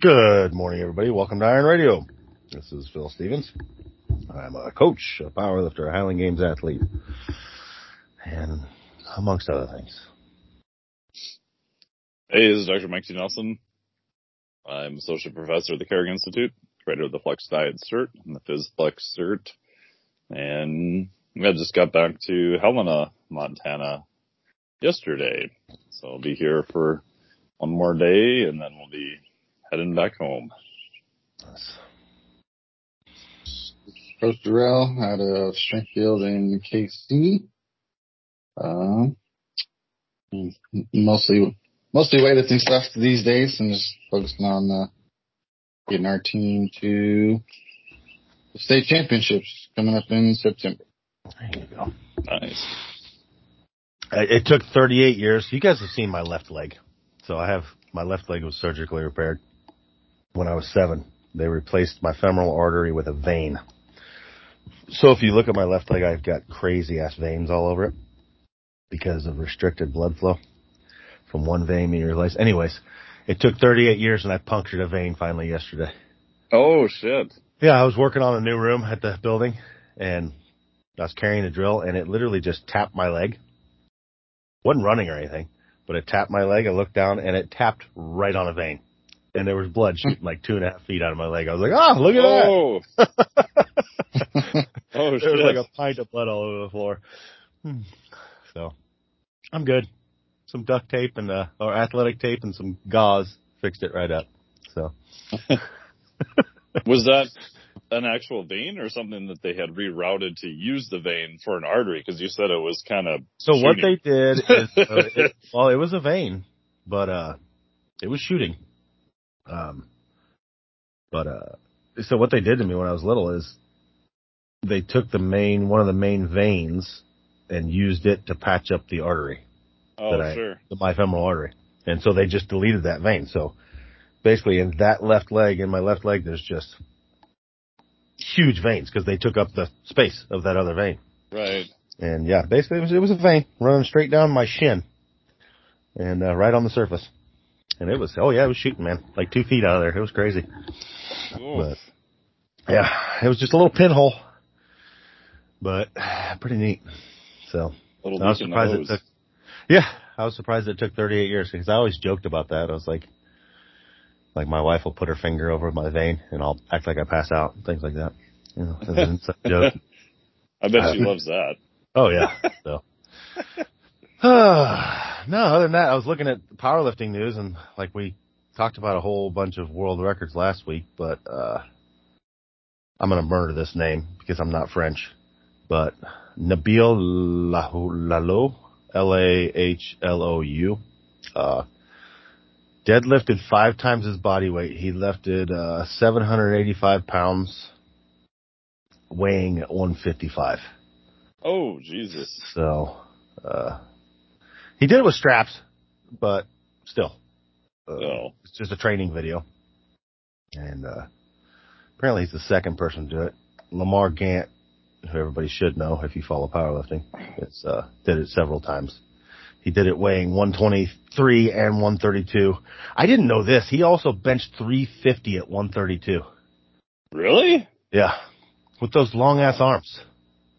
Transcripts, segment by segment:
Good morning, everybody. Welcome to Iron Radio. This is Phil Stevens. I'm a coach, a powerlifter, a Highland Games athlete, and amongst other things. Hey, this is Dr. Mike T. Nelson. I'm associate professor at the Carrick Institute, creator of the Flex Diet Cert and the Phys Flex Cert. And I just got back to Helena, Montana yesterday. So I'll be here for one more day and then we'll be heading back home. Nice. Coach Durrell out of Springfield in KC. Um, mostly, mostly weightlifting stuff these days and just focusing on, uh, getting our team to the state championships coming up in September. There you go. Nice. It took 38 years. You guys have seen my left leg. So I have, my left leg was surgically repaired when I was seven. They replaced my femoral artery with a vein. So if you look at my left leg, I've got crazy ass veins all over it because of restricted blood flow from one vein being replaced. Anyways, it took 38 years and I punctured a vein finally yesterday. Oh shit. Yeah, I was working on a new room at the building and I was carrying a drill and it literally just tapped my leg. Wasn't running or anything, but it tapped my leg. I looked down and it tapped right on a vein. And there was blood shooting like two and a half feet out of my leg. I was like, oh, look at that. Oh. oh There was like a pint of blood all over the floor. Hmm. So I'm good. Some duct tape and uh or athletic tape and some gauze fixed it right up. So Was that an actual vein or something that they had rerouted to use the vein for an artery? Cause you said it was kind of so what they did is uh, it, well it was a vein, but uh it was shooting. Um but uh so what they did to me when I was little is they took the main one of the main veins and used it to patch up the artery. Oh, that I- sure. the bifemoral artery. And so they just deleted that vein. So basically in that left leg, in my left leg, there's just huge veins because they took up the space of that other vein. Right. And yeah, basically it was, it was a vein running straight down my shin and uh, right on the surface. And it was, oh yeah, it was shooting, man, like two feet out of there. It was crazy. Oof. But yeah, it was just a little pinhole, but pretty neat. So Little I was leak in the surprised it took. Yeah, I was surprised it took 38 years because I always joked about that. I was like, like my wife will put her finger over my vein and I'll act like I pass out and things like that. You know, as an inside joke. I bet she Uh, loves that. Oh yeah. So. no, other than that, I was looking at powerlifting news and like we talked about a whole bunch of world records last week, but uh I'm gonna murder this name because I'm not French. But Nabil Lahlou, L-A-H-L-O-U, uh, deadlifted five times his body weight. He lifted, uh, 785 pounds, weighing 155. Oh, Jesus. So, uh, he did it with straps, but still, uh, Oh. it's just a training video. And, uh, apparently he's the second person to do it. Lamar Gant, who everybody should know if you follow powerlifting, it's, uh, did it several times. He did it weighing 123 and 132. I didn't know this. He also benched 350 at 132. Really? Yeah. With those long ass arms.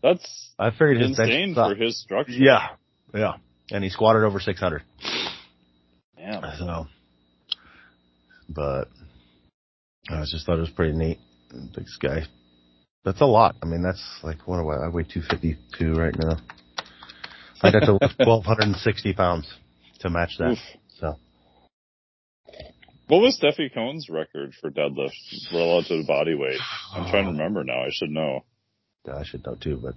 That's I figured his bench insane sucked. for his structure. Yeah. Yeah. And he squatted over 600. Damn. So, but I just thought it was pretty neat. This guy, that's a lot. I mean, that's like, what do I, I weigh 252 right now. I got to lift 1260 pounds to match that. Oof. So, What was Stefi Cohen's record for deadlift relative to body weight? I'm trying to remember now. I should know. yeah, I should know too, but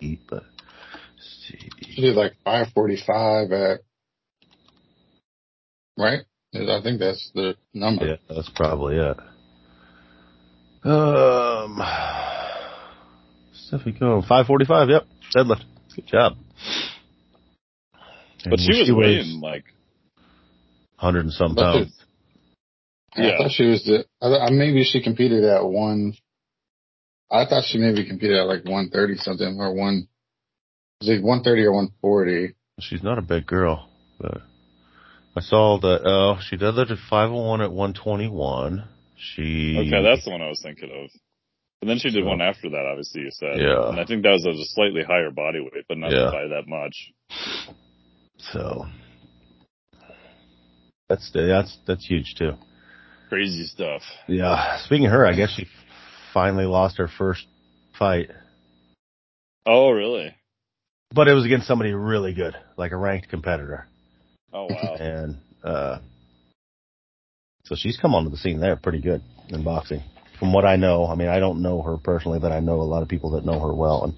eat, but let's She did like 545 at, right? I think that's the number. Yeah, that's probably it. Um, Stephanie Cohen, 545, yep, deadlift. Good job. But she was weighing like, 100 and some But pounds. I Yeah. thought she was the, I thought, maybe she competed at one, I thought she maybe competed at like 130 something or one, was it 130 or 140? She's not a big girl, but I saw that. Oh, she did that at 501 at 121. She. Okay, that's the one I was thinking of. And then she did So- one after that, obviously you said. Yeah. And I think that was a slightly higher body weight, but not Yeah. by that much. So. That's that's that's huge too. Crazy stuff. Yeah. Speaking of her, I guess she finally lost her first fight, Oh, really? But it was against somebody really good, like a ranked competitor, Oh, wow. and uh, so she's come onto the scene there pretty good in boxing. From what I know, I mean, I don't know her personally, but I know a lot of people that know her well, and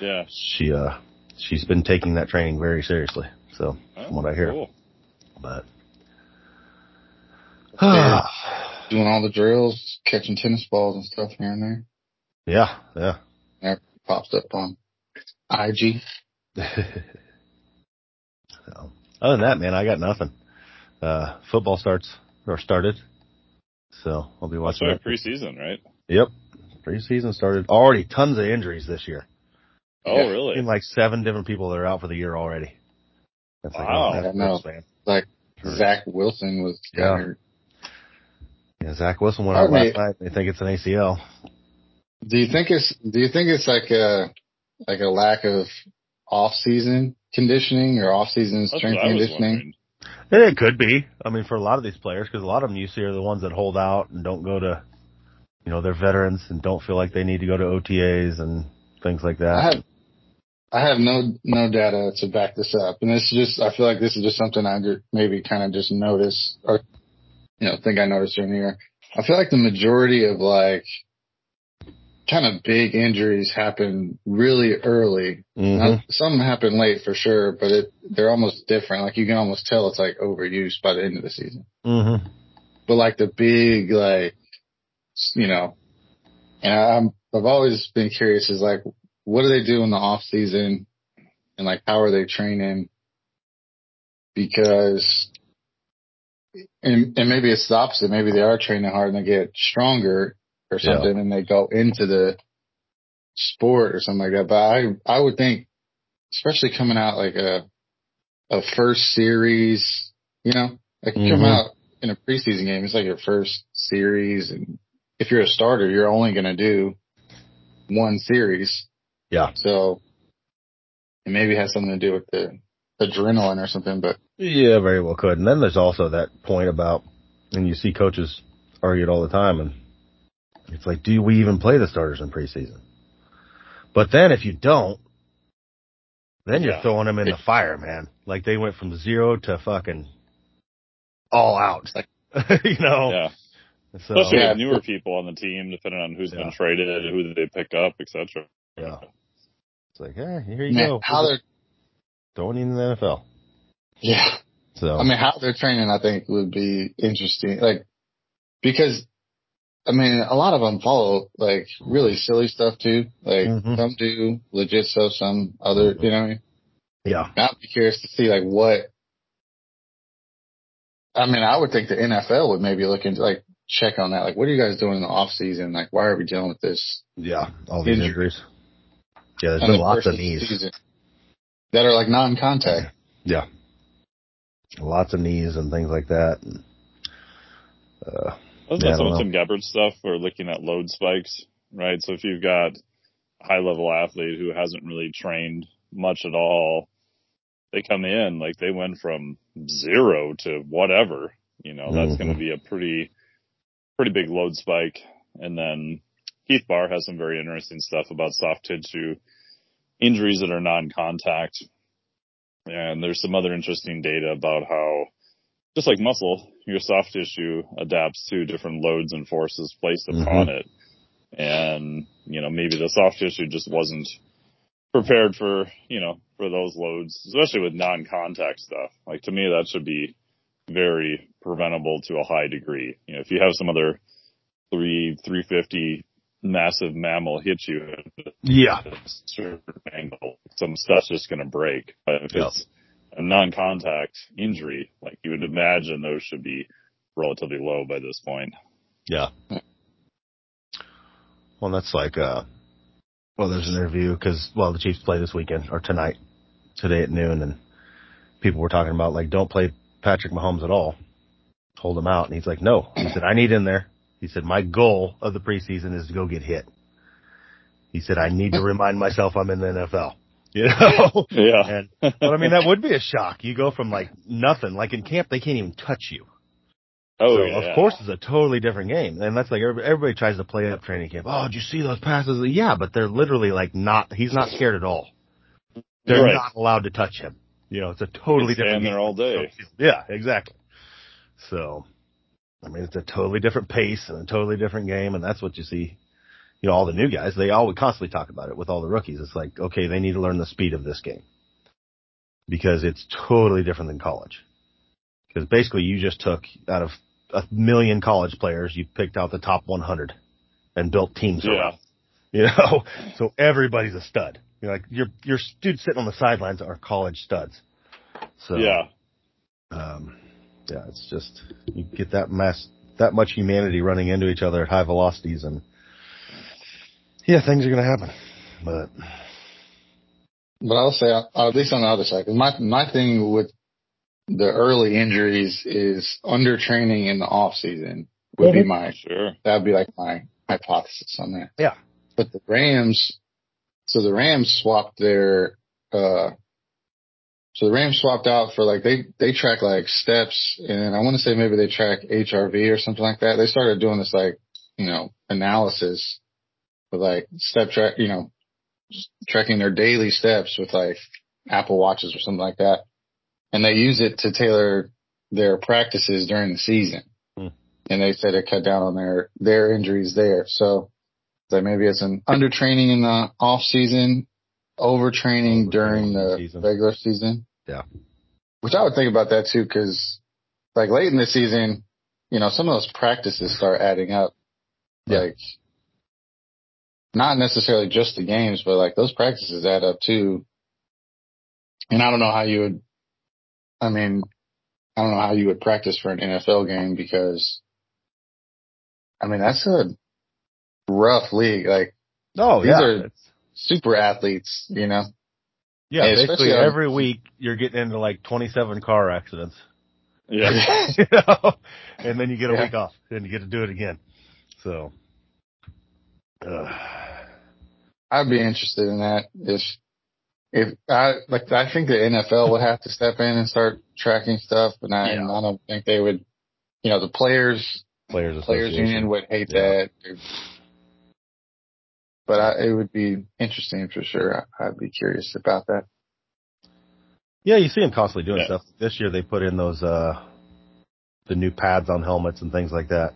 yeah. she uh she's been taking that training very seriously. So Oh, from what I hear, Cool. but Doing all the drills, catching tennis balls and stuff here and there. yeah, yeah. That pops up on IG. so, other than that, man, I got nothing. Uh, football starts or started, so I'll be That's watching right, preseason, right? Yep, preseason started. Already tons of injuries this year. Oh, Yeah. really? Seen like seven different people that are out for the year already. That's like, Wow. oh, I that's know. gross, man. Like Zach Wilson was Yeah. hurt. Yeah, Zach Wilson went I out last night. They think it's an ACL. Do you think it's do you think it's like a like a lack of off season conditioning or off season strength what I was conditioning? it could be. I mean, for a lot of these players, because a lot of them you see are the ones that hold out and don't go to, you know, they're veterans and don't feel like they need to go to OTAs and things like that. I have I have no no data to back this up, and this is just I feel like this is just something I maybe kind of just notice or you know think I noticed during the year. I feel like the majority of like kind of big injuries happen really early. hmm Now, some happen late for sure, but it they're almost different. Like you can almost tell it's like overuse by the end of the season. hmm But like the big like you know, and I'm I've always been curious is like what do they do in the off season and like how are they training? Because and and maybe it's the opposite. Maybe they are training hard and they get stronger or Yeah. something and they go into the sport or something like that. But I I would think especially coming out like a a first series, you know, like you come mm-hmm. out in a preseason game, it's like your first series and if you're a starter, you're only gonna do one series. Yeah. So it maybe has something to do with the adrenaline or something, but Yeah, very well could. And then there's also that point about, and you see coaches argue it all the time, and it's like, do we even play the starters in preseason? But then if you don't, then you're Yeah. throwing them in the fire, man. Like they went from zero to fucking all out. Like- you know? Yeah. So, Especially Yeah. with newer people on the team, depending on who's Yeah. been traded, who they pick up, etc. yeah. It's like, yeah, here you man, go. how they're throwing you in the NFL. yeah. So, I mean, how they're training, I think, would be interesting. Like, because, I mean, a lot of them follow like really silly stuff too. Like Mhm. some do legit stuff, some other, you know. What I mean? yeah. I'd be curious to see like what. I mean, I would think the NFL would maybe look into like check on that. Like, what are you guys doing in the off season? Like, why are we dealing with this? Yeah. All these Injury. injuries. Yeah, there's been the lots of knees. that are like non-contact. Yeah. Lots of knees and things like that. And, uh, Wasn't Yeah, that some of Tim Gabbett's stuff? We're looking at load spikes, right? So if you've got a high level athlete who hasn't really trained much at all, they come in like they went from zero to whatever. You know, that's going Mhm. to be a pretty, pretty big load spike. And then Keith Baar has some very interesting stuff about soft tissue injuries that are non-contact. And there's some other interesting data about how just like muscle, your soft tissue adapts to different loads and forces placed mm-hmm. upon it. And, you know, maybe the soft tissue just wasn't prepared for, you know, for those loads, especially with non-contact stuff. Like to me, that should be very preventable to a high degree. You know, if you have some other three, 350 massive mammal hit you at yeah. a certain angle, some stuff's just going to break. But if Yep. it's a non-contact injury, like you would imagine those should be relatively low by this point. Yeah. Well, that's like, uh, well, there's an interview because, well, the Chiefs play this weekend or tonight, today at noon, and people were talking about like, don't play Patrick Mahomes at all. Hold him out. And he's like, no. He said, I need in there. He said, my goal of the preseason is to go get hit. He said, I need to remind myself I'm in the NFL. You know? Yeah. And, but I mean, that would be a shock. You go from like nothing, like in camp, they can't even touch you. oh, so yeah. of course it's a totally different game. And that's like everybody, everybody tries to play up training camp. Oh, did you see those passes? Yeah, but they're literally like not, he's not scared at all. They're Right. not allowed to touch him. You know, it's a totally He's different standing game. there all day. Yeah, exactly. So, I mean, it's a totally different pace and a totally different game, and that's what you see. You know, all the new guys, they all would constantly talk about it with all the rookies. It's like, okay, they need to learn the speed of this game because it's totally different than college. Because basically, you just took out of a million college players, you picked out the top 100 and built teams Yeah. around. You know, so everybody's a stud. You're like your your dudes sitting on the sidelines are college studs. So Yeah. um, yeah, it's just you get that mass, that much humanity running into each other at high velocities, and yeah, things are gonna happen. But But I'll say, uh, at least on the other side, 'cause my my thing with the early injuries is under training in the off season would be Mhm. my Sure. that would be like my hypothesis on that. Yeah. But the Rams, so the Rams swapped their, uh, so the Rams swapped out for like they they track like steps and I want to say maybe they track HRV or something like that. They started doing this like you know analysis with like step track, you know, tracking their daily steps with like Apple watches or something like that, and they use it to tailor their practices during the season. Hmm. And they said it cut down on their their injuries there. So that maybe it's an under training in the off season, overtraining during Overtraining in the season. regular season. Yeah. Which I would think about that too, because like late in the season, you know, some of those practices start adding up. Yeah. Like not necessarily just the games, but like those practices add up too. And I don't know how you would, I mean, I don't know how you would practice for an NFL game because, I mean, that's a rough league. Like oh These yeah, are- it's- super athletes, you know? yeah. Hey, basically, especially on- every week you're getting into like 27 car accidents, Yeah. you know, and then you get a Yeah. week off, and you get to do it again. So, uh, I'd be interested in that if, if I, like, I think the NFL would have to step in and start tracking stuff, and I, Yeah. I don't think they would, you know, the players, players players union would hate Yeah. that. But I, it would be interesting for sure. I, I'd be curious about that. Yeah, you see them constantly doing Yeah. stuff. This year they put in those uh the new pads on helmets and things like that.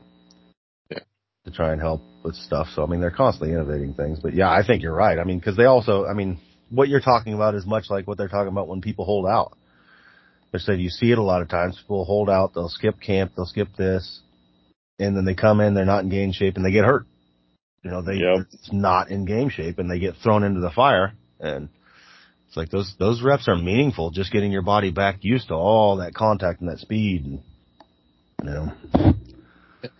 To try and help with stuff. So I mean, they're constantly innovating things. But yeah, I think you're right. I mean, because they also, I mean, what you're talking about is much like what they're talking about when people hold out. They said you see it a lot of times. People hold out, they'll skip camp, they'll skip this, and then they come in, they're not in game shape, and they get hurt. You know, they Yep. it's not in game shape, and they get thrown into the fire, and it's like those those reps are meaningful. Just getting your body back used to all that contact and that speed, and you know,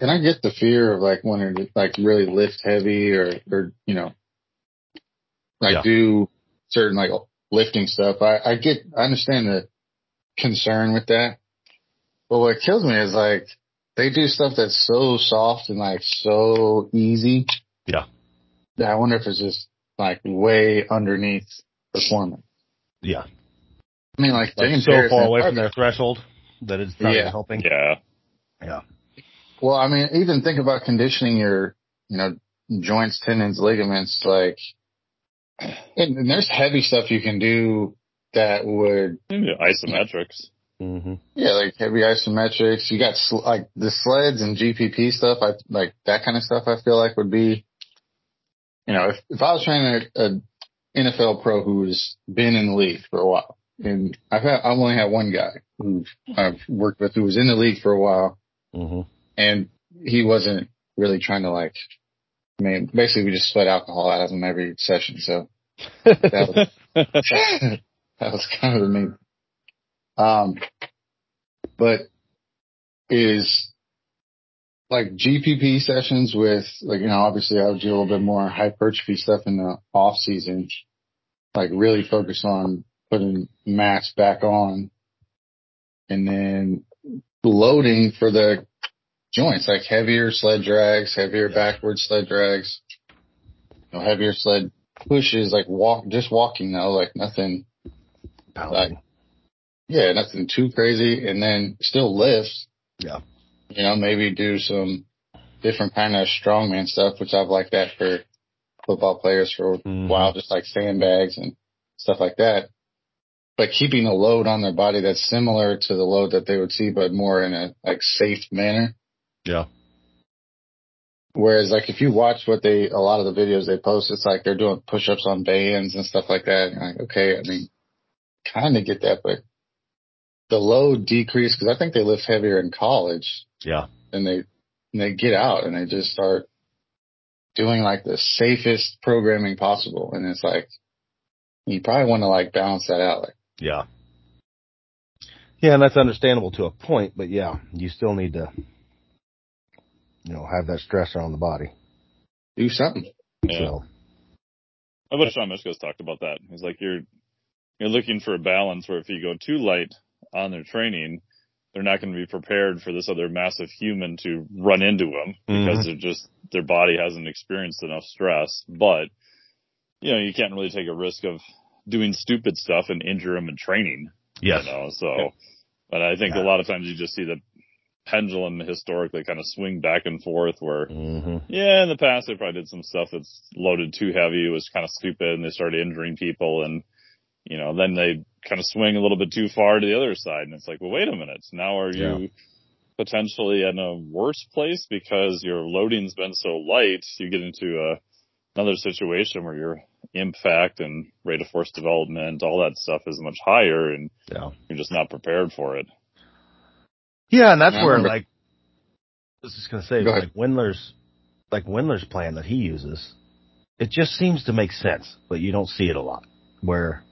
And I get the fear of like wanting to like really lift heavy or, or, you know, like Yeah. do certain like lifting stuff. I, I get, I understand the concern with that. But what kills me is like they do stuff that's so soft and like so easy. Yeah. That I wonder if it's just like way underneath performance. yeah, I mean, like, like James so far away from their threshold that it's not Yeah. helping. Yeah. Yeah, Well, I mean, even think about conditioning your, you know, joints, tendons, ligaments, like, and, and there's heavy stuff you can do that would, Yeah, Isometrics. hmm yeah, like heavy isometrics. You got sl- like the sleds and GPP stuff. I like that kind of stuff. I feel like would be, you know, if if I was training a, a NFL pro who's been in the league for a while, and I've had I've only had one guy who I've worked with who was in the league for a while, hmm and he wasn't really trying to like. I mean, basically, we just sweat alcohol out of him every session, so that was that was kind of the main. Um, but is like GPP sessions with like you know obviously I would do a little bit more hypertrophy stuff in the off season, like really focus on putting mass back on. and then loading for the joints, like heavier sled drags, heavier Yeah. backward sled drags, you know, heavier sled pushes, like walk, just walking though, like nothing, Pounding. yeah, nothing too crazy, and then still lifts. Yeah. You know, maybe do some different kind of strongman stuff, which I've liked that for football players for a Mhm. while, just like sandbags and stuff like that. But keeping a load on their body that's similar to the load that they would see, but more in a like safe manner. Yeah. Whereas like if you watch what they, a lot of the videos they post, it's like they're doing push-ups on bands and stuff like that. And like, okay, I mean, kind of get that, but the load decrease because I think they lift heavier in college Yeah. and they, and they get out and they just start doing like the safest programming possible. And it's like, you probably want to like balance that out. Like, Yeah. Yeah, and that's understandable to a point, but yeah, you still need to, you know, have that stressor on the body. do something. Yeah. So, I bet Shawn Myszka's talked about that. He's like, you're, you're looking for a balance where if you go too light on their training, they're not going to be prepared for this other massive human to run into them because mm-hmm. they're just, their body hasn't experienced enough stress. But, you know, you can't really take a risk of doing stupid stuff and injure them in training. yes. You know, so, but I think Yeah. a lot of times you just see the pendulum historically kind of swing back and forth where, hmm yeah, in the past they probably did some stuff that's loaded too heavy. It was kind of stupid and they started injuring people and, you know, then they kind of swing a little bit too far to the other side and it's like, well, wait a minute. Now are you Yeah. potentially in a worse place because your loading's been so light? You get into a, another situation where your impact and rate of force development, all that stuff is much higher and Yeah. you're just not prepared for it. Yeah, and that's I where like I was just gonna say Go like Wendler's like Wendler's plan that he uses, it just seems to make sense, but you don't see it a lot. Where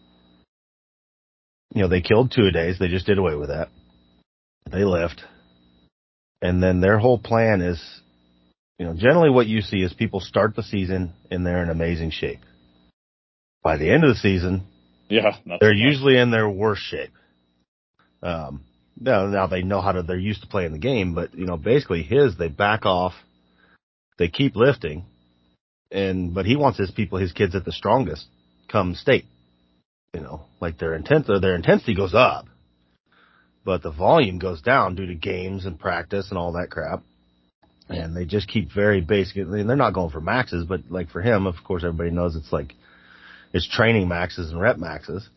you know, they killed two a days, they just did away with that. They left. And then their whole plan is you know, generally what you see is people start the season and they're in amazing shape. By the end of the season, Yeah. They're so usually in their worst shape. Um, now, now they know how to, they're used to playing the game, but you know, basically his, they back off, they keep lifting, and, but he wants his people, his kids at the strongest come state. You know, like their intent, their intensity goes up, but the volume goes down due to games and practice and all that crap. And they just keep very basic, and they're not going for maxes, but like for him, of course, everybody knows it's like, it's training maxes and rep maxes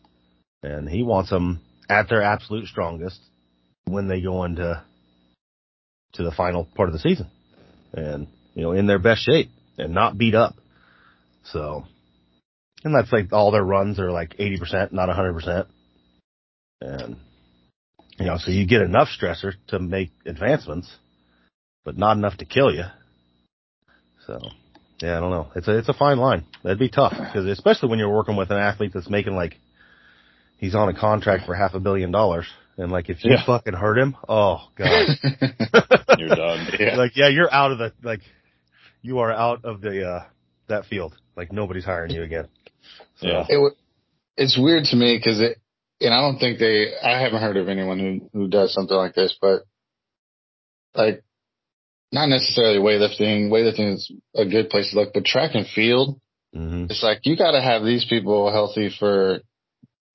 and he wants them at their absolute strongest when they go into to the final part of the season. And you know in their best shape and not beat up. So and that's like all their runs are like 80% not 100% and you know so you get enough stressor to make advancements but not enough to kill you. So yeah i don't know. It's a it's a fine line. That'd be tough because especially when you're working with an athlete that's making like he's on a contract for half a billion dollars. And like, if you Yeah. fucking hurt him, oh god, You're done. yeah. like, yeah, you're out of the, like, you are out of the, uh, that field. Like nobody's hiring you again. So, Yeah. It, wa- it's weird to me because it, and I don't think they, I haven't heard of anyone who, who does something like this, but like, not necessarily weightlifting. Weightlifting is a good place to look, but track and field, hmm it's like you got to have these people healthy for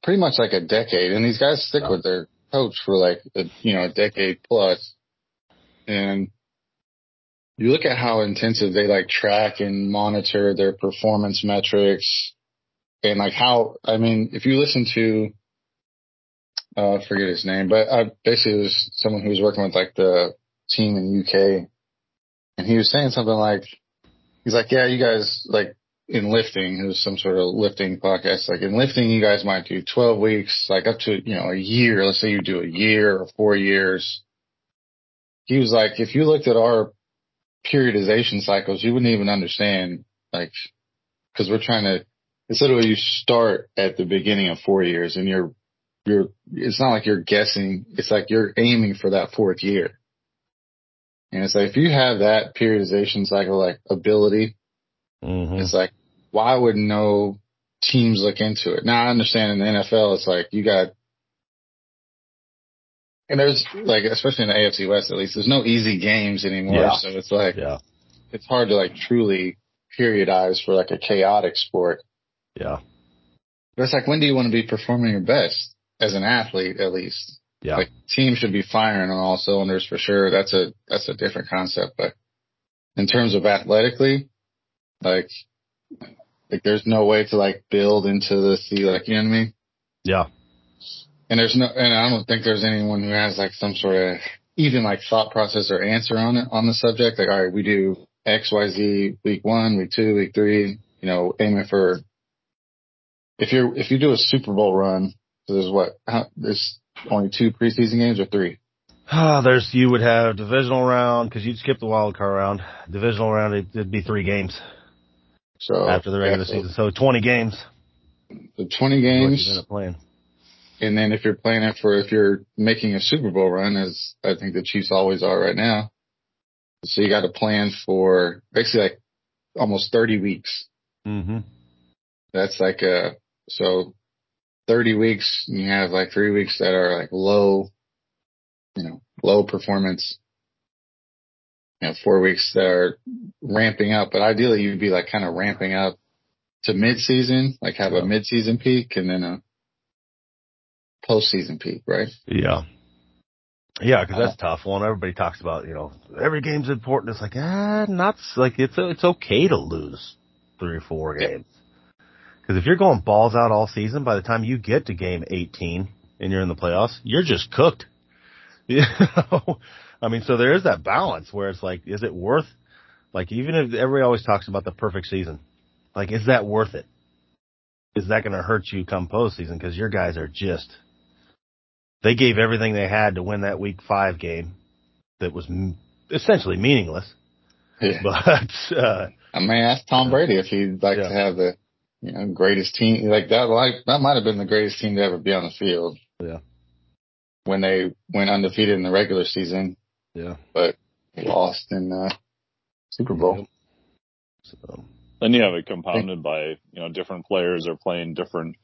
pretty much like a decade, and these guys stick with their coach for like a, you know a decade. And you look at how intensive they like track and monitor their performance metrics, and like how I mean, if you listen to uh, forget his name, but I basically it was someone who was working with like the team in UK, and he was saying something like, he's like, yeah, you guys like in lifting, it was some sort of lifting podcast. Like in lifting, you guys might do 12 weeks, like up to, you know, a year. Let's say you do a year or four years. He was like, if you looked at our periodization cycles, you wouldn't even understand, like, cause we're trying to, it's literally you start at the beginning of four years and you're, you're, it's not like you're guessing. It's like you're aiming for that fourth year. And it's like, if you have that periodization cycle, like ability, hmm it's like, why would no teams look into it? Now I understand in the NFL, it's like you got, And there's like, especially in the AFC West, at least, there's no easy games anymore. Yeah. So it's like, Yeah. it's hard to like truly periodize for like a chaotic sport. Yeah. But it's like, when do you want to be performing your best as an athlete, at least? Yeah. Like team should be firing on all cylinders for sure. That's a, that's a different concept. But in terms of athletically, like, like there's no way to like build into the sea, like, you know what I mean? yeah. And there's no, and I don't think there's anyone who has like some sort of even like thought process or answer on it, on the subject. Like, all right, we do X, Y, Z week one, week two, week three, you know, aiming for, if you're, if you do a Super Bowl run, so there's what, how, there's only two preseason games or three? Ah, there's you would have divisional round because you'd skip the wild card round. Divisional round it, it'd be three games So after the regular yeah, so season, so twenty games. The 20 is what games. playing. And then if you're playing it for, if you're making a Super Bowl run, as I think the Chiefs always are right now, so you got to plan for basically like almost 30 weeks. Mm-hmm. That's like a, so 30 weeks, and you have like three weeks that are like low, you know, low performance. You know, four weeks that are ramping up, but ideally you'd be like kind of ramping up to mid season, like have a Yeah. mid season peak and then a postseason peak, right? Yeah. Yeah, because that's tough. One, everybody talks about, you know, every game's important. It's like, ah, not like it's it's okay to lose three or four Yeah. games. Because if you're going balls out all season, by the time you get to game 18 and you're in the playoffs, you're just cooked. You know, I mean, so there is that balance where it's like, is it worth? Like, even if everybody always talks about the perfect season, like, is that worth it? Is that going to hurt you come postseason? Because your guys are just they gave everything they had to win that week five game that was m- essentially meaningless. Yeah. But, uh, I mean, ask Tom Brady if he'd like Yeah. to have the, you know, greatest team like that. Like that might have been the greatest team to ever be on the field yeah, when they went undefeated in the regular season, yeah. but lost in uh, Super Bowl. So, Then you have it compounded by, you know, different players are playing different,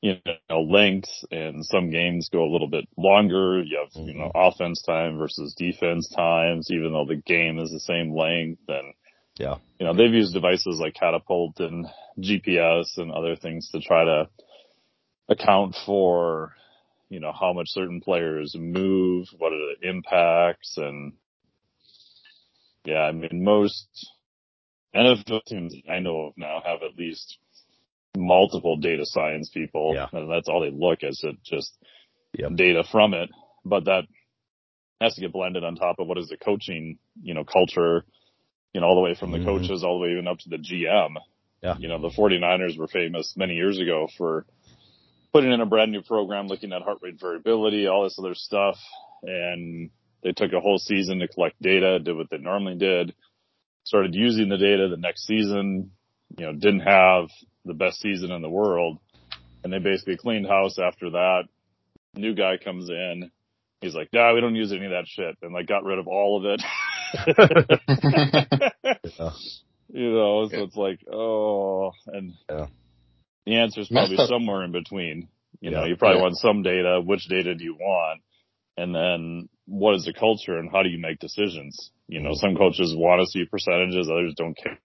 you know, lengths and some games go a little bit longer. You have, you know, offense time versus defense times, even though the game is the same length. And, Yeah. you know, they've used devices like Catapult and GPS and other things to try to account for, you know, how much certain players move, what are the impacts and yeah, I mean, most NFL teams I know of now have at least multiple data science people, Yeah. and that's all they look at is at just Yep. data from it. But that has to get blended on top of what is the coaching, you know, culture, you know, all the way from the Mhm. coaches all the way even up to the GM. Yeah. You know, the 49ers were famous many years ago for putting in a brand new program, looking at heart rate variability, all this other stuff. And they took a whole season to collect data, did what they normally did, started using the data the next season, you know, didn't have the best season in the world. And they basically cleaned house after that. New guy comes in. He's like, nah, we don't use any of that shit. And like got rid of all of it. yeah. you know, so Yeah. it's like, oh, and Yeah. The answer is probably somewhere in between. You know, Yeah. you probably Yeah. want some data. Which data do you want? And then what is the culture and how do you make decisions? You know, Mhm. some coaches want to see percentages, others don't care.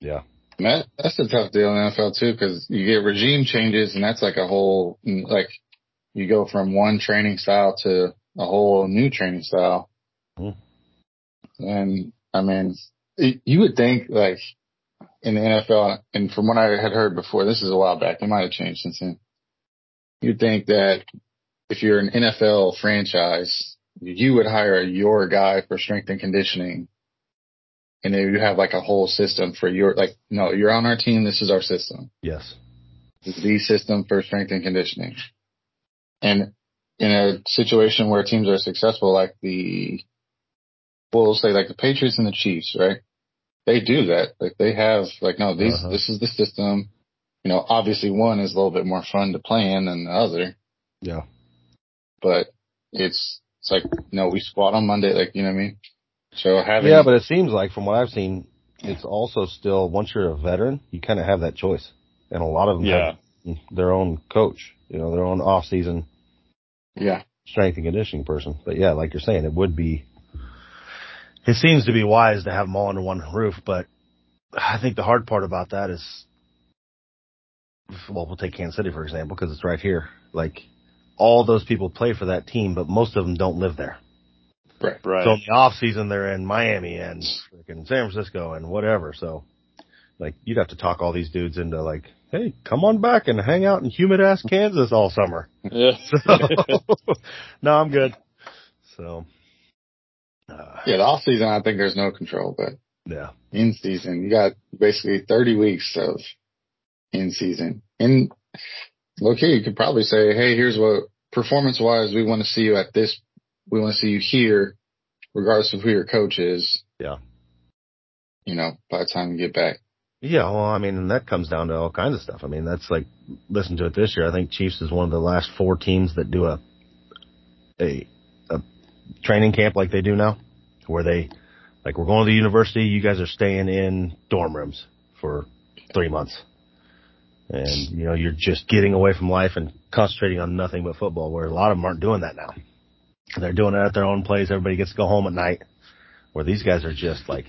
Yeah. And that, that's a tough deal in the NFL too, because you get regime changes, and that's like a whole like you go from one training style to a whole new training style. Mhm. And I mean, it, you would think like in the NFL, and from what I had heard before, this is a while back. It might have changed since then. You'd think that if you're an NFL franchise, you would hire your guy for strength and conditioning. And then you have like a whole system for your, like, no, you're on our team. This is our system. Yes. This is the system for strength and conditioning. And in a situation where teams are successful, like the, well, we'll say like the Patriots and the Chiefs, right? They do that. Like they have, like, no, these, Uh-huh. this is the system. You know, obviously one is a little bit more fun to play in than the other, Yeah. but it's, it's like, no, we squat on Monday, like, you know what I mean? So having, Yeah, but it seems like from what I've seen, it's also still once you're a veteran, you kind of have that choice, and a lot of them Yeah. have their own coach, you know, their own off season yeah, strength and conditioning person. But yeah, like you're saying, it would be, it seems to be wise to have them all under one roof, but I think the hard part about that is, well, we'll take Kansas City for example, because it's right here. Like, all those people play for that team, but most of them don't live there. Right. Right. So in the off season, they're in Miami and freaking San Francisco and whatever. So, like, you'd have to talk all these dudes into like, hey, come on back and hang out in humid ass Kansas all summer. yeah. So, no, I'm good. So, uh, Yeah, the off season, I think there's no control, but yeah, in season, you got basically 30 weeks of in season. And okay, you could probably say, Hey, here's what performance wise, we want to see you at this, we want to see you here, regardless of who your coach is. Yeah. You know, by the time you get back. Yeah, well, I mean, and that comes down to all kinds of stuff. I mean, that's like, listen to it this year. I think Chiefs is one of the last four teams that do a, a, a training camp like they do now, where they, like, we're going to the university. You guys are staying in dorm rooms for three months. And, you know, you're just getting away from life and concentrating on nothing but football, where a lot of them aren't doing that now. They're doing it at their own place. Everybody gets to go home at night, where these guys are just like,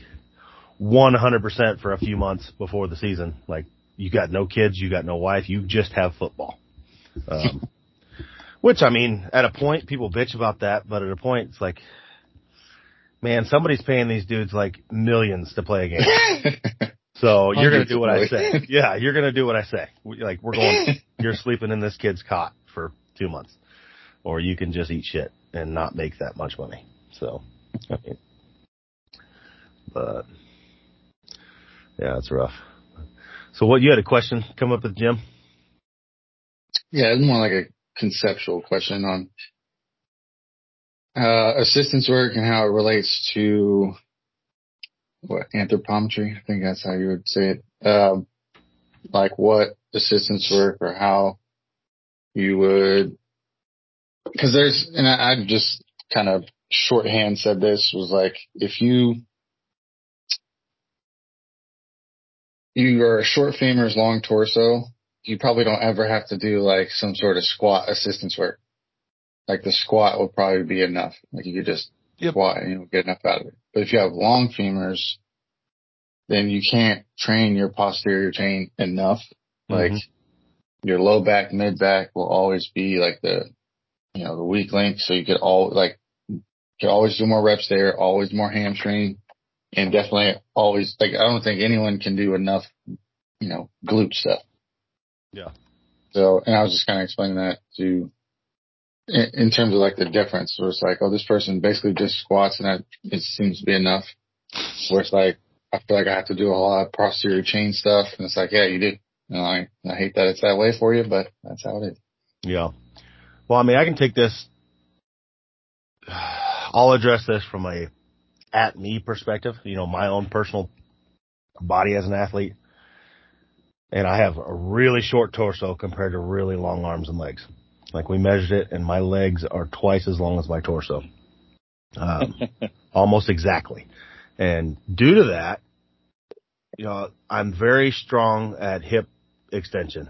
100% for a few months before the season. Like, you got no kids, you got no wife, you just have football. Um, which, I mean, at a point, people bitch about that, but at a point, it's like, man, somebody's paying these dudes like millions to play a game. So you're going to do what I say. Yeah, you're going to do what I say. Like, we're going, you're sleeping in this kid's cot for two months. Or you can just eat shit and not make that much money. So, I mean, but, yeah, it's rough. So what, you had a question come up the gym? Yeah, it's more like a conceptual question on uh, assistance work and how it relates to what anthropometry. I think that's how you would say it. Um, like what assistance work or how you would, because there's, and I, I just kind of shorthand said this was like if you you are a short femurs, long torso, you probably don't ever have to do like some sort of squat assistance work. Like the squat will probably be enough. Like you could just Yep. squat and you'll get enough out of it. But if you have long femurs, then you can't train your posterior chain enough. Like Mhm. your low back, mid back will always be like the, you know, the weak link. So you could all like, you could always do more reps there, always more hamstring and definitely always like, I don't think anyone can do enough, you know, glute stuff. Yeah. So, and I was just kind of explaining that to, in, in terms of like the difference where it's like, oh, this person basically just squats and that it seems to be enough. Where it's like, I feel like I have to do a lot of posterior chain stuff. And it's like, yeah, you do. You know, I, I hate that it's that way for you, but that's how it is. Yeah. Well, I mean, I can take this. I'll address this from a at me perspective. You know, my own personal body as an athlete, and I have a really short torso compared to really long arms and legs. Like we measured it, and my legs are twice as long as my torso, um, almost exactly. And due to that, you know, I'm very strong at hip extension.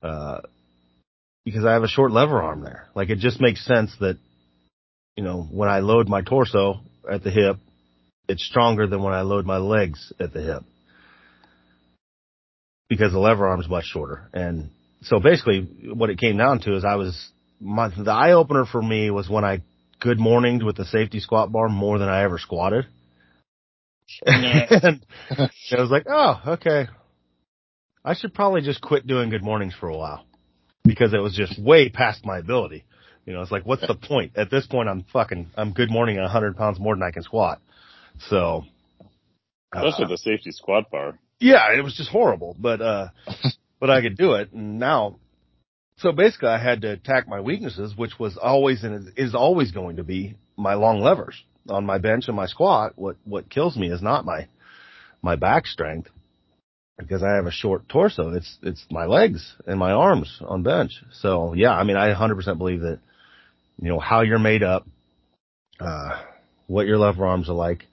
Uh, because I have a short lever arm there. Like it just makes sense that, you know, when I load my torso at the hip, it's stronger than when I load my legs at the hip. Because the lever arm is much shorter. And so basically what it came down to is I was, my, the eye opener for me was when I good morninged with the safety squat bar more than I ever squatted. and I was like, oh, okay. I should probably just quit doing good mornings for a while because it was just way past my ability. You know, it's like, what's the point? At this point, I'm fucking, I'm good morning at 100 pounds more than I can squat. So, uh, Especially the safety squat bar. Yeah, it was just horrible, but, uh, but I could do it. And now, so basically I had to attack my weaknesses, which was always and is always going to be my long levers on my bench and my squat. What, what kills me is not my, my back strength because I have a short torso. It's, it's my legs and my arms on bench. So yeah, I mean, I 100% believe that, you know, how you're made up, uh, what your lever arms are like,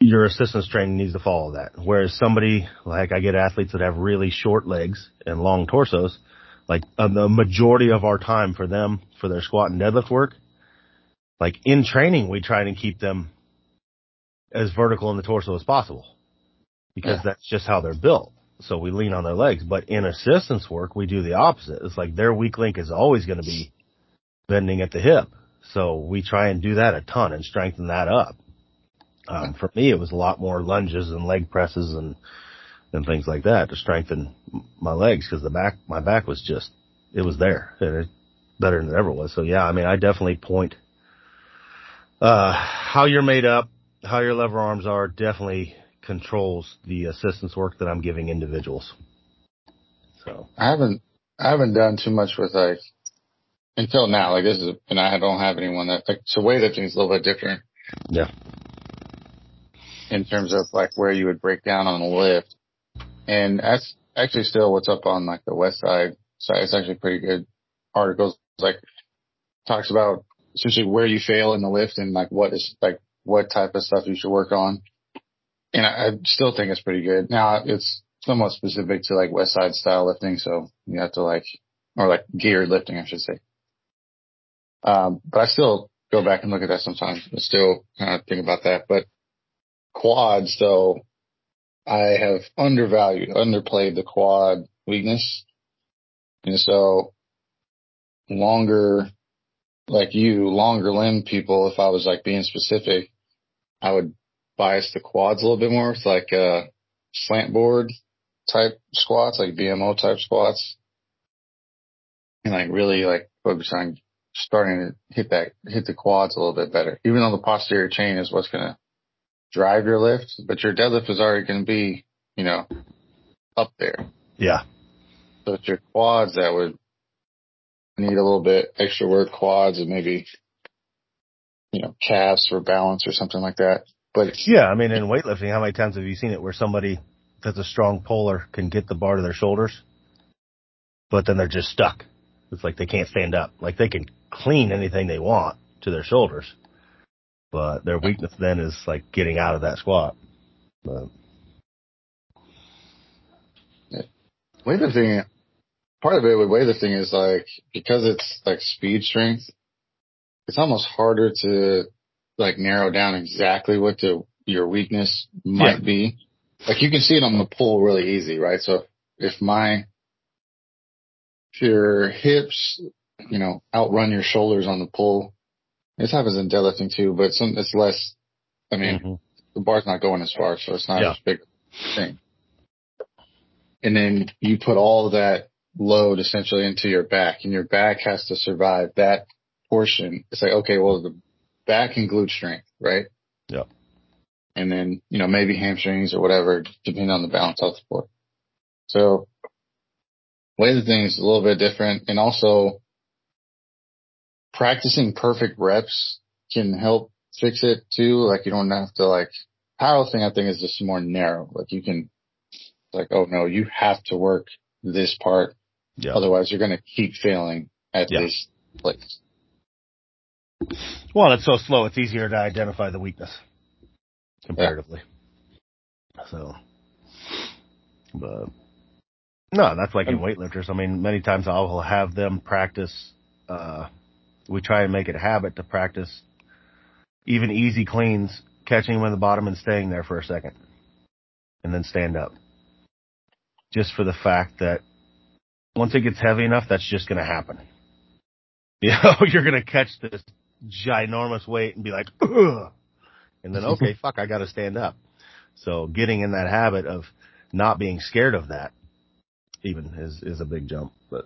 your assistance training needs to follow that. Whereas somebody, like I get athletes that have really short legs and long torsos, like uh, the majority of our time for them for their squat and deadlift work. Like in training, we try to keep them as vertical in the torso as possible because Yeah. that's just how they're built. So we lean on their legs, but in assistance work, we do the opposite. It's like their weak link is always going to be bending at the hip. So we try and do that a ton and strengthen that up. Um, for me, it was a lot more lunges and leg presses and, and things like that to strengthen my legs because the back, my back was just, it was there and it better than it ever was. So yeah, I mean, I definitely point, uh, how you're made up, how your lever arms are definitely controls the assistance work that I'm giving individuals. So I haven't I haven't done too much with like until now. Like this is and I don't have anyone that like so weightlifting is a little bit different yeah, in terms of like where you would break down on a lift. And that's actually still what's up on like the Westside side. It's actually pretty good articles like talks about essentially where you fail in the lift and like what is like what type of stuff you should work on. And I, I still think it's pretty good. Now it's somewhat specific to like Westside style lifting. So you have to like, or like geared lifting, I should say. Um, but I still go back and look at that sometimes. I still kind of think about that, but quads though, I have undervalued, underplayed the quad weakness. And so longer, like you, longer limb people, if I was like being specific, I would bias the quads a little bit more. It's like, uh, slant board type squats, like VMO type squats. And like really like focus on starting to hit that, hit the quads a little bit better. Even though the posterior chain is what's going to drive your lift, but your deadlift is already going to be, you know, up there. yeah, So it's your quads that would need a little bit extra work, quads and maybe, you know, calves for balance or something like that. But yeah. I mean, in weightlifting, how many times have you seen it where somebody that's a strong puller can get the bar to their shoulders, but then they're just stuck. It's like they can't stand up. Like they can clean anything they want to their shoulders, but their weakness then is like getting out of that squat. But weightlifting, part of it with weightlifting is like, because it's like speed strength, it's almost harder to like narrow down exactly what the, your weakness might Yeah. be. Like you can see it on the pull really easy, right? So if my, if your hips, you know, outrun your shoulders on the pull, this happens in deadlifting too, but some, it's less, I mean, Mhm. the bar's not going as far, so it's not Yeah. as big thing. And then you put all that load essentially into your back and your back has to survive that portion. It's like, okay, well, the back and glute strength, right? Yeah. And then, you know, maybe hamstrings or whatever, depending on the balance of the sport. So weightlifting is a little bit different and also practicing perfect reps can help fix it too. Like you don't have to like powerlifting, I think is just more narrow. Like you can like, oh no, you have to work this part. yeah. Otherwise you're going to keep failing at Yeah. this place. Well, it's so slow. It's easier to identify the weakness comparatively. So, but no, that's like in weightlifters. I mean, many times I will have them practice. Uh, we try and make it a habit to practice even easy cleans, catching them in the bottom and staying there for a second, and then stand up. Just for the fact that once it gets heavy enough, that's just going to happen. You know, you're going to catch this ginormous weight and be like, Ugh! and then okay, fuck, I got to stand up. So getting in that habit of not being scared of that even is is a big jump. But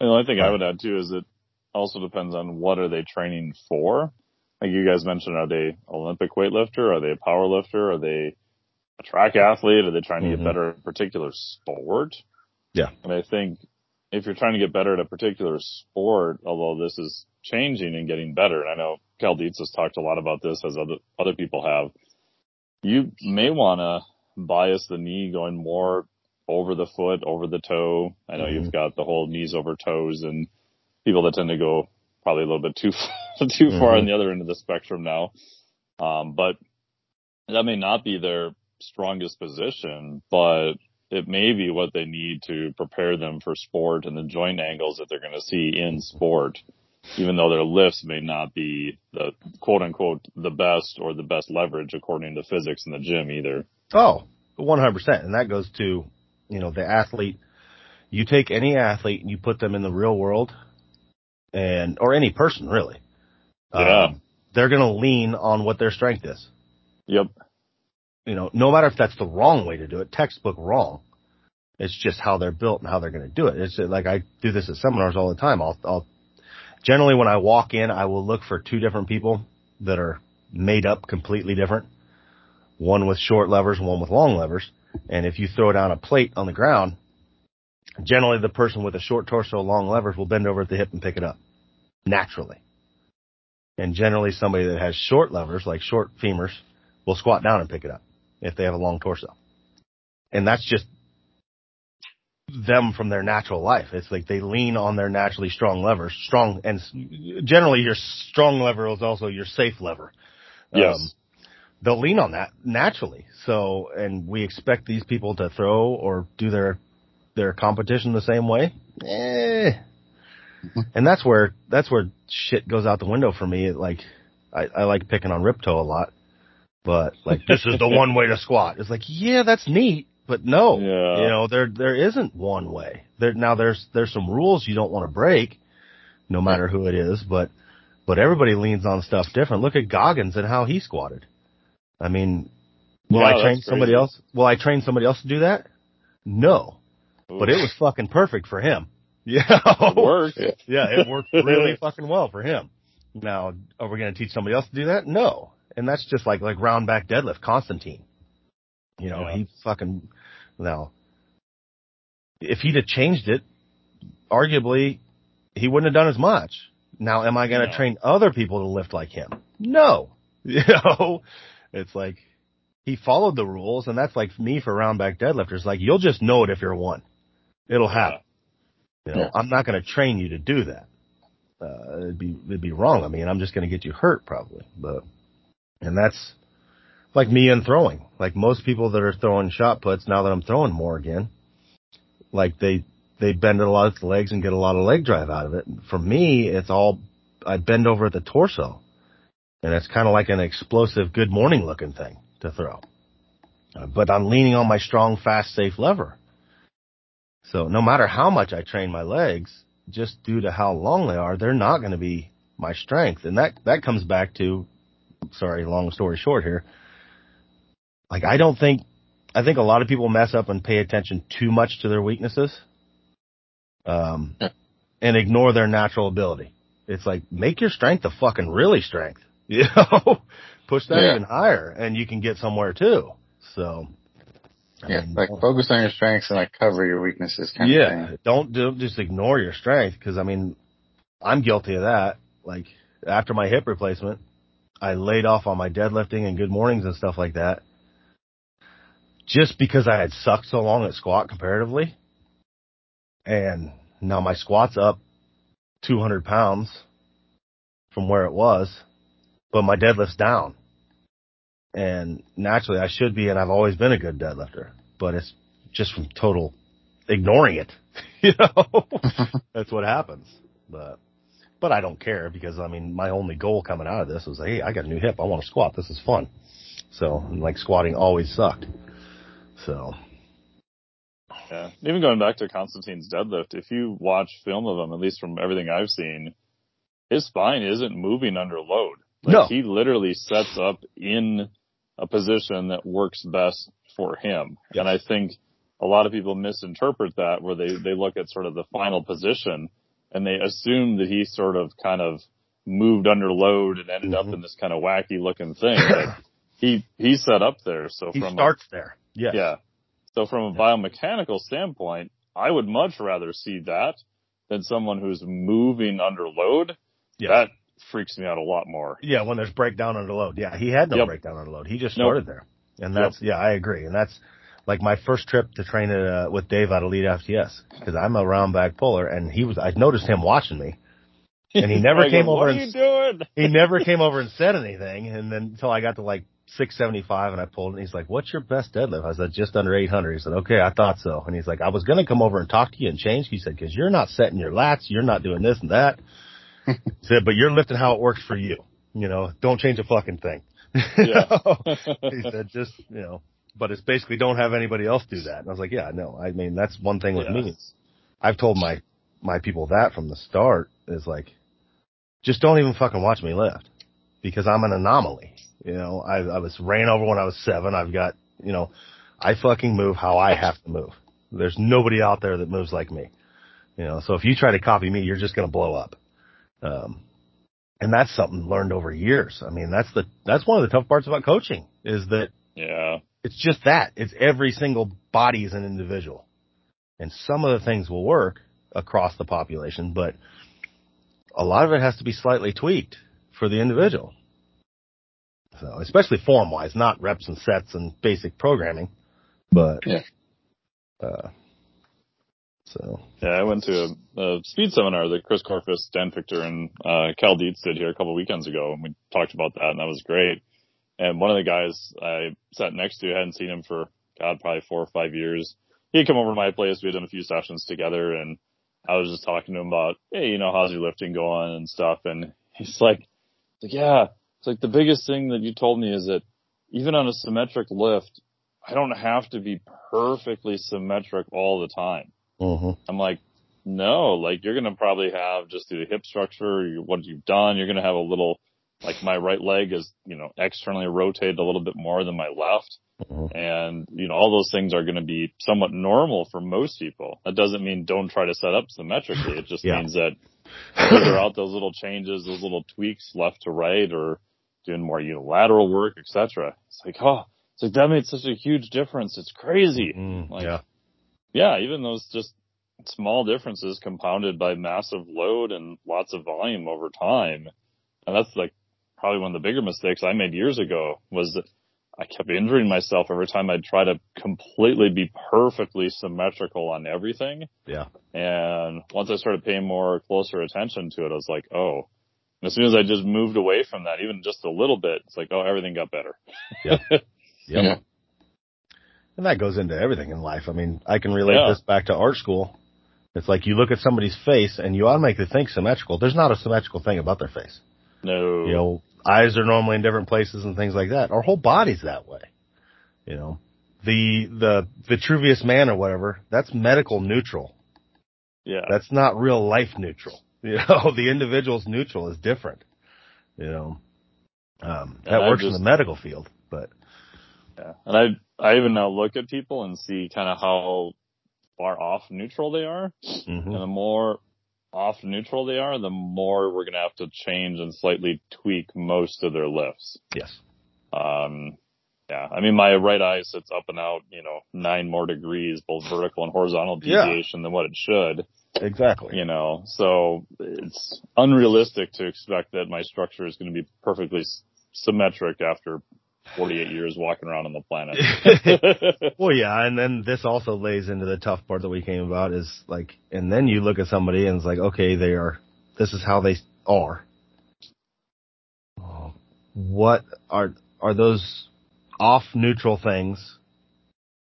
The only thing I would add too is it also depends on what are they training for. Like you guys mentioned, are they Olympic weightlifter? Are they a power lifter? Are they a track athlete? Are they trying to get mm-hmm. better at a particular sport? Yeah. And I think if you're trying to get better at a particular sport, although this is changing and getting better, and I know Cal Dietz has talked a lot about this as other, other people have, you may want to bias the knee going more over the foot, over the toe. I know you've got the whole knees over toes and people that tend to go probably a little bit too, too far Mhm. on the other end of the spectrum now. Um, but that may not be their strongest position, but it may be what they need to prepare them for sport and the joint angles that they're going to see in sport, even though their lifts may not be the quote unquote the best or the best leverage according to physics in the gym either. Oh, 100%. And that goes to, you know, the athlete. You take any athlete and you put them in the real world and, or any person really. Yeah. Um, they're going to lean on what their strength is. Yep. You know, no matter if that's the wrong way to do it, textbook wrong. It's just how they're built and how they're going to do it. It's like I do this at seminars all the time. I'll, I'll generally when I walk in, I will look for two different people that are made up completely different. One with short levers, one with long levers. And if you throw down a plate on the ground, generally the person with a short torso, long levers will bend over at the hip and pick it up naturally. And generally somebody that has short levers, like short femurs, will squat down and pick it up if they have a long torso. And that's just them from their natural life. It's like they lean on their naturally strong levers, strong, and generally your strong lever is also your safe lever. Yes. Um, they'll lean on that naturally. So, and we expect these people to throw or do their, their competition the same way. Eh. And that's where, that's where shit goes out the window for me. Like, I, I like picking on Rippetoe a lot, but like, this is the one way to squat. It's like, yeah, that's neat, but no, Yeah. you know, there, there isn't one way. There, now there's, there's some rules you don't want to break, no matter who it is, but, but everybody leans on stuff different. Look at Goggins and how he squatted. I mean, will Yeah, I train somebody else? Will I train somebody else to do that? No, but it was fucking perfect for him. Yeah. It worked. Yeah, it worked really fucking well for him. Now, are we going to teach somebody else to do that? No. And that's just like, like round back deadlift, Constantine. You know, Yeah. he fucking, now, if he'd have changed it, arguably, he wouldn't have done as much. Now, am I going to No. train other people to lift like him? No. You know, it's like, he followed the rules and that's like me for round back deadlifters. Like, you'll just know it if you're one. It'll happen. You know, Yeah. I'm not going to train you to do that. Uh, it'd be, it'd be wrong. I mean, I'm just going to get you hurt probably, but, and that's like me and throwing. Like most people that are throwing shot puts now that I'm throwing more again, like they, they bend a lot of the legs and get a lot of leg drive out of it. For me, it's all, I bend over at the torso and it's kind of like an explosive good morning looking thing to throw. Uh, but I'm leaning on my strong, fast, safe lever. So no matter how much I train my legs, just due to how long they are, they're not going to be my strength. And that, that comes back to, sorry, long story short here. Like I don't think, I think a lot of people mess up and pay attention too much to their weaknesses. Um, and ignore their natural ability. It's like, make your strength a fucking really strength. You know, push that Yeah. even higher and you can get somewhere too. So, I Yeah, mean, like focus on your strengths and like cover your weaknesses kind yeah, of thing. don't do, just ignore your strength because I mean, I'm guilty of that. Like after my hip replacement, I laid off on my deadlifting and good mornings and stuff like that, just because I had sucked so long at squat comparatively, and now my squat's up 200 pounds from where it was, but my deadlift's down. And naturally I should be, and I've always been a good deadlifter, but it's just from total ignoring it. you know, that's what happens. But, but I don't care because I mean, my only goal coming out of this was, hey, I got a new hip. I want to squat. This is fun. So, like squatting always sucked. So, Yeah. Even going back to Constantine's deadlift, if you watch film of him, at least from everything I've seen, his spine isn't moving under load. Like No. he literally sets up in a position that works best for him. Yes. And I think a lot of people misinterpret that where they, they look at sort of the final position and they assume that he sort of kind of moved under load and ended Mhm. up in this kind of wacky looking thing. But he, he set up there. So he from a starts there. Yes. yeah. So from a biomechanical standpoint, I would much rather see that than someone who's moving under load. Yeah. That freaks me out a lot more. Yeah, when there's breakdown under load. Yeah, he had no Yep. breakdown under load. He just Nope. started there. And that's, yeah, I agree. And that's like my first trip to train at, uh, with Dave at Elite FTS because I'm a round back puller and he was, I noticed him watching me and he never came over are and he never came over and said anything. And then until I got to like 675 and I pulled and he's like, what's your best deadlift? I said, just under 800. He said, okay, I thought so. And he's like, I was going to come over and talk to you and change. He said, cause you're not setting your lats. You're not doing this and that. he said, but you're lifting how it works for you. You know, don't change a fucking thing. Yeah. he said, just, you know, but it's basically don't have anybody else do that. And I was like, yeah, no, I mean, that's one thing with Yeah. me. I've told my, my people that from the start is like, just don't even fucking watch me lift because I'm an anomaly. You know, I, I was ran over when I was seven. I've got, you know, I fucking move how I have to move. There's nobody out there that moves like me. You know, so if you try to copy me, you're just going to blow up. Um, and that's something learned over years. I mean, that's the, that's one of the tough parts about coaching is that Yeah. it's just that. It's every single body is an individual. And some of the things will work across the population, but a lot of it has to be slightly tweaked for the individual. So, especially form wise, not reps and sets and basic programming, but, Yeah. uh, so, Yeah, I went to a, a speed seminar that Chris Korfist, Dan Fichter, and uh, Cal Dietz did here a couple weekends ago, and we talked about that, and that was great. And one of the guys I sat next to, I hadn't seen him for God probably four or five years. He'd come over to my place. We had done a few sessions together, and I was just talking to him about, hey, you know, how's your lifting going and stuff. And he's like, like, yeah, it's like the biggest thing that you told me is that even on a symmetric lift, I don't have to be perfectly symmetric all the time. Hmm I'm like, no, like you're going to probably have just through the hip structure, you- what you've done, you're going to have a little, like my right leg is, you know, externally rotated a little bit more than my left. Mhm. And, you know, all those things are going to be somewhat normal for most people. That doesn't mean don't try to set up symmetrically. It just Yeah. means that figure out those little changes, those little tweaks left to right or doing more unilateral work, etc. It's like, oh, it's like that made such a huge difference. It's crazy Mm, Like, yeah. Yeah, even those just small differences compounded by massive load and lots of volume over time. And that's like probably one of the bigger mistakes I made years ago was that I kept injuring myself every time I'd try to completely be perfectly symmetrical on everything. Yeah. And once I started paying more closer attention to it, I was like, oh, and as soon as I just moved away from that, even just a little bit, it's like, oh, everything got better. Yeah. Yep. And that goes into everything in life. I mean, I can relate Yeah. this back to art school. It's like you look at somebody's face and you automatically think symmetrical. There's not a symmetrical thing about their face. No. You know, eyes are normally in different places and things like that. Our whole body's that way. You know, the, the Vitruvius man or whatever, that's medical neutral. yeah. That's not real life neutral. You know, the individual's neutral is different. You know, um, that And works in the medical field, but Yeah. And I, I even now look at people and see kind of how far off neutral they are. mhm. And the more off neutral they are, the more we're going to have to change and slightly tweak most of their lifts. yes. Um, yeah. I mean, my right eye sits up and out, you know, nine more degrees, both vertical and horizontal Yeah. deviation than what it should, Exactly. you know, so it's unrealistic to expect that my structure is going to be perfectly symmetric after 48 years walking around on the planet. Well, yeah, and then this also lays into the tough part that we came about is like, and then you look at somebody and it's like, okay, they are, this is how they are. Oh, What are, are those off neutral things,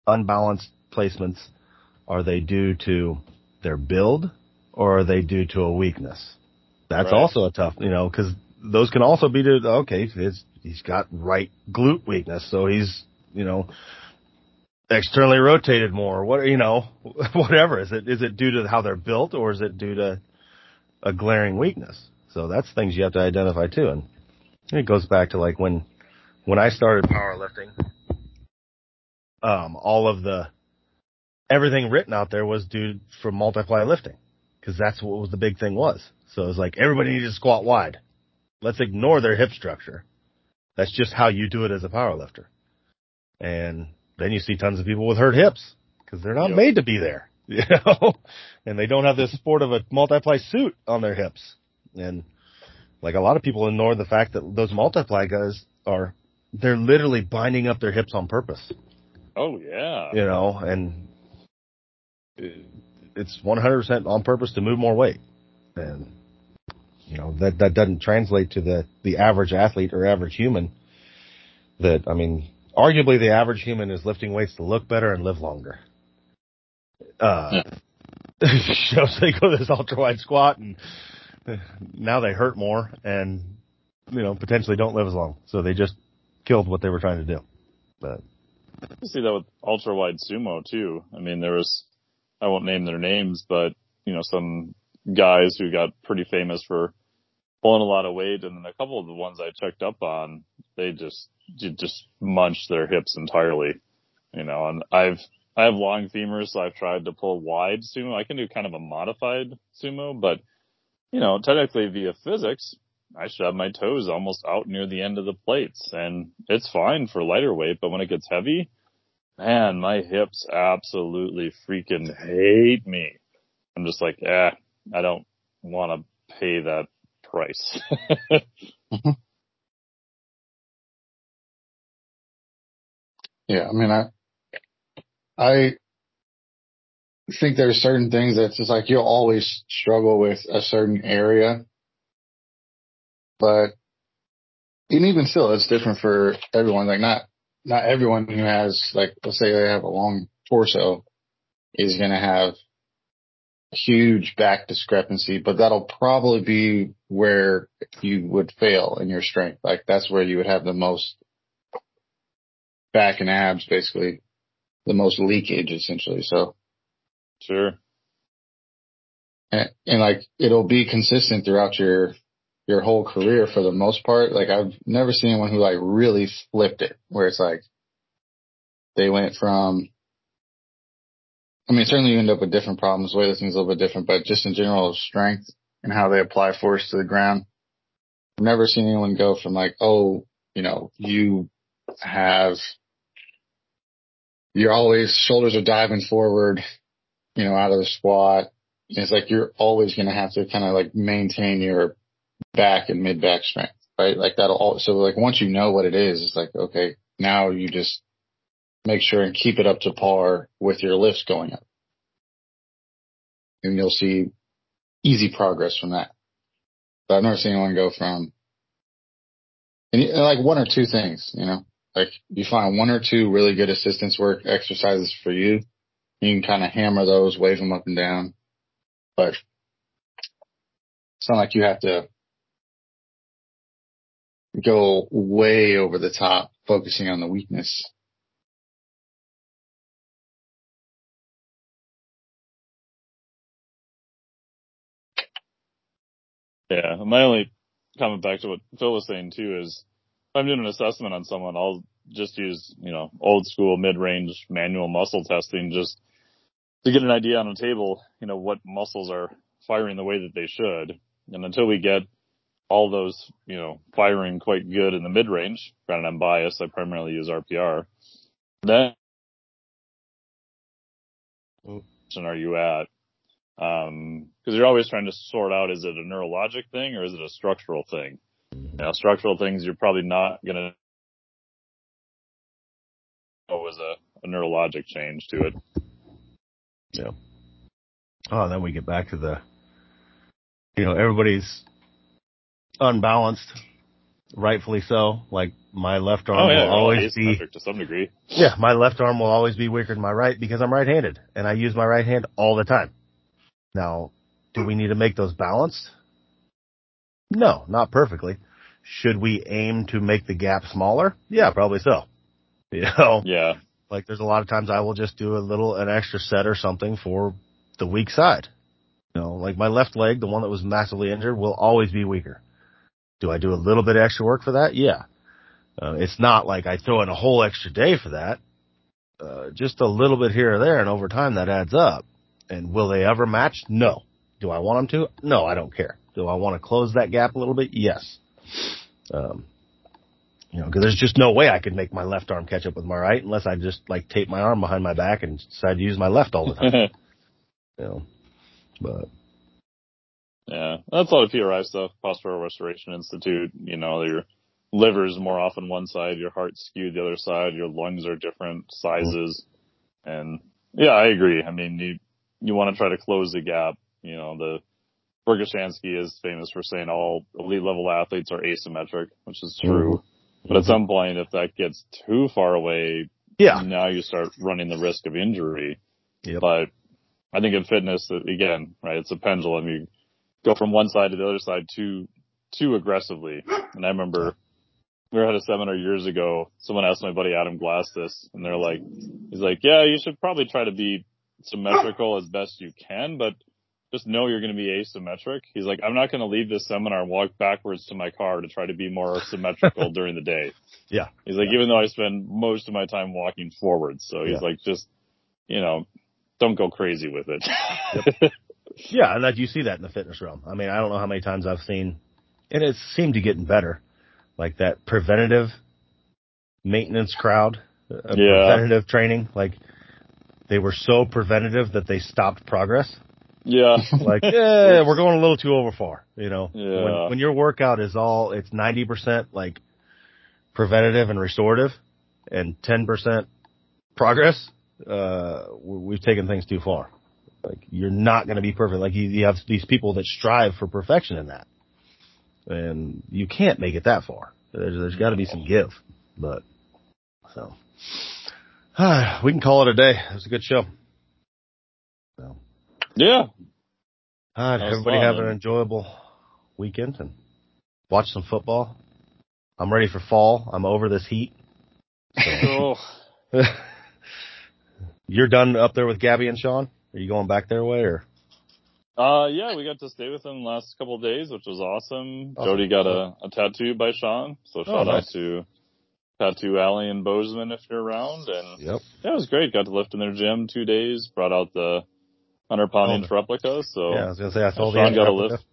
unbalanced placements, are they due to their build or are they due to a weakness? That's Right. also a tough, you know, cause those can also be due to, okay, it's, he's got right glute weakness, so he's, you know, externally rotated more. What you know, whatever is it? Is it due to how they're built, or is it due to a glaring weakness? So that's things you have to identify too, and it goes back to like when when I started powerlifting. Um, all of the everything written out there was due from multiply lifting because that's what was the big thing was. So it was like everybody needed to squat wide. Let's ignore their hip structure. That's just how you do it as a power lifter. And then you see tons of people with hurt hips because they're not Yep. made to be there, you know, and they don't have the support of a multiply suit on their hips. And like a lot of people ignore the fact that those multiply guys are, they're literally binding up their hips on purpose, oh yeah. you know, and it's 100% on purpose to move more weight. And, you know, that, that doesn't translate to the, the average athlete or average human that, I mean, arguably the average human is lifting weights to look better and live longer. Uh, so they go to this ultra wide squat and now they hurt more and, you know, potentially don't live as long. So they just killed what they were trying to do. But You see that with ultra wide sumo too. I mean, there was, I won't name their names, but you know, some guys who got pretty famous for pulling a lot of weight and then a couple of the ones I checked up on, they just, just munched their hips entirely, you know, and I've, I have long femurs, so I've tried to pull wide sumo. I can do kind of a modified sumo, but you know, technically via physics, I should have my toes almost out near the end of the plates and it's fine for lighter weight, but when it gets heavy, man, my hips absolutely freaking hate me. I'm just like, eh, I don't want to pay that price. Mm-hmm. Yeah, I mean, I, I think there's certain things that's just like you'll always struggle with a certain area, but and even still, it's different for everyone. Like not, not everyone who has like, let's say they have a long torso is going to have a huge back discrepancy, but that'll probably be where you would fail in your strength. Like that's where you would have the most back and abs, basically the most leakage essentially. So, sure. and, and like it'll be consistent throughout your your whole career for the most part. Like I've never seen anyone who like really flipped it where it's like they went from I mean certainly you end up with different problems, The way this weightlifting's a little bit different, but just in general strength and how they apply force to the ground. I've never seen anyone go from like, oh, you know, you have you're always shoulders are diving forward, you know, out of the squat. It's like you're always going to have to kind of like maintain your back and mid back strength, right? Like that'll all, so like once you know what it is, it's like, okay, now you just make sure and keep it up to par with your lifts going up. And you'll see easy progress from that. But I've never seen anyone go from, and like one or two things, you know, like you find one or two really good assistance work exercises for you. You can kind of hammer those, wave them up and down, but it's not like you have to go way over the top focusing on the weakness. Yeah. My only comment back to what Phil was saying too is if I'm doing an assessment on someone, I'll just use, you know, old school mid-range manual muscle testing just to get an idea on a table, you know, what muscles are firing the way that they should. And until we get all those, you know, firing quite good in the mid range, granted I'm biased, I primarily use RPR, then mm. are you at? Um, cause you're always trying to sort out, is it a neurologic thing or is it a structural thing? You know, structural things you're probably not gonna know as a, a neurologic change to it. Yeah. Oh, then we get back to the, you know, everybody's unbalanced, rightfully so. Like my left arm oh, yeah, will always be to some degree. Yeah, my left arm will always be weaker than my right because I'm right-handed and I use my right hand all the time. Now, do we need to make those balanced? No, not perfectly. Should we aim to make the gap smaller? Yeah, probably so. You know? Yeah. Like there's a lot of times I will just do a little, an extra set or something for the weak side. You know, like my left leg, the one that was massively injured will always be weaker. Do I do a little bit extra work for that? Yeah. Uh, it's not like I throw in a whole extra day for that. Uh, just a little bit here or there, and over time that adds up. And will they ever match? No. Do I want them to? No, I don't care. Do I want to close that gap a little bit? Yes. Um, you know, because there's just no way I could make my left arm catch up with my right unless I just like tape my arm behind my back and decide to use my left all the time. you know, but yeah, that's a lot of PRI stuff. Postural Restoration Institute. You know, your liver's more often one side, your heart's skewed the other side, your lungs are different sizes, mm-hmm. and yeah, I agree. I mean, you you want to try to close the gap. You know, the Verkhoshansky is famous for saying all elite level athletes are asymmetric, which is mm-hmm. true. But at some point, if that gets too far away, Yeah. now you start running the risk of injury. Yep. But I think in fitness, again, right, it's a pendulum. You go from one side to the other side too, too aggressively. And I remember we were at a seminar years ago. Someone asked my buddy Adam Glass this and they're like, he's like, yeah, you should probably try to be symmetrical as best you can, but just know you're going to be asymmetric. He's like, I'm not going to leave this seminar and walk backwards to my car to try to be more symmetrical during the day. Yeah. He's like, even though I spend most of my time walking forward. So he's Yeah. like, just, you know, don't go crazy with it. Yeah, and that you see that in the fitness realm. I mean, I don't know how many times I've seen, and it seemed to getting better, like that preventative maintenance crowd, uh, Yeah. preventative training. Like they were so preventative that they stopped progress. yeah. Like, yeah, we're going a little too over far. You know, Yeah. when when your workout is all it's ninety percent like preventative and restorative, and ten percent progress, uh, we- we've taken things too far. Like you're not going to be perfect. Like you, you have these people that strive for perfection in that, and you can't make it that far. There's, there's got to be some give, but so we can call it a day. It was a good show. So, yeah. all right, everybody fun, have an enjoyable weekend and watch some football. I'm ready for fall. I'm over this heat. Oh, You're done up there with Gabby and Sean? Are you going back their way or? uh, yeah, we got to stay with them the last couple of days, which was awesome. Awesome. Jody got a, a tattoo by Sean. So Oh, shout nice. out to Tattoo Alley in Bozeman if you're around. And Yep. yeah, it was great. Got to lift in their gym two days, brought out the 100 pound Oh, inch replica. So Yeah, I was gonna say I saw Sean end got a lift.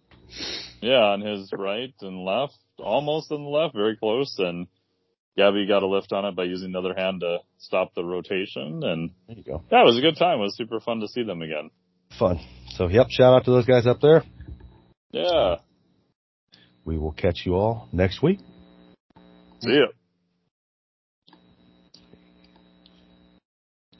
Yeah, on his right and left, almost on the left, very close. And Gabby got a lift on it by using the other hand to stop the rotation. And There you go. yeah, it was a good time. It was super fun to see them again. Fun. So yep, shout out to those guys up there. Yeah. We will catch you all next week. See ya.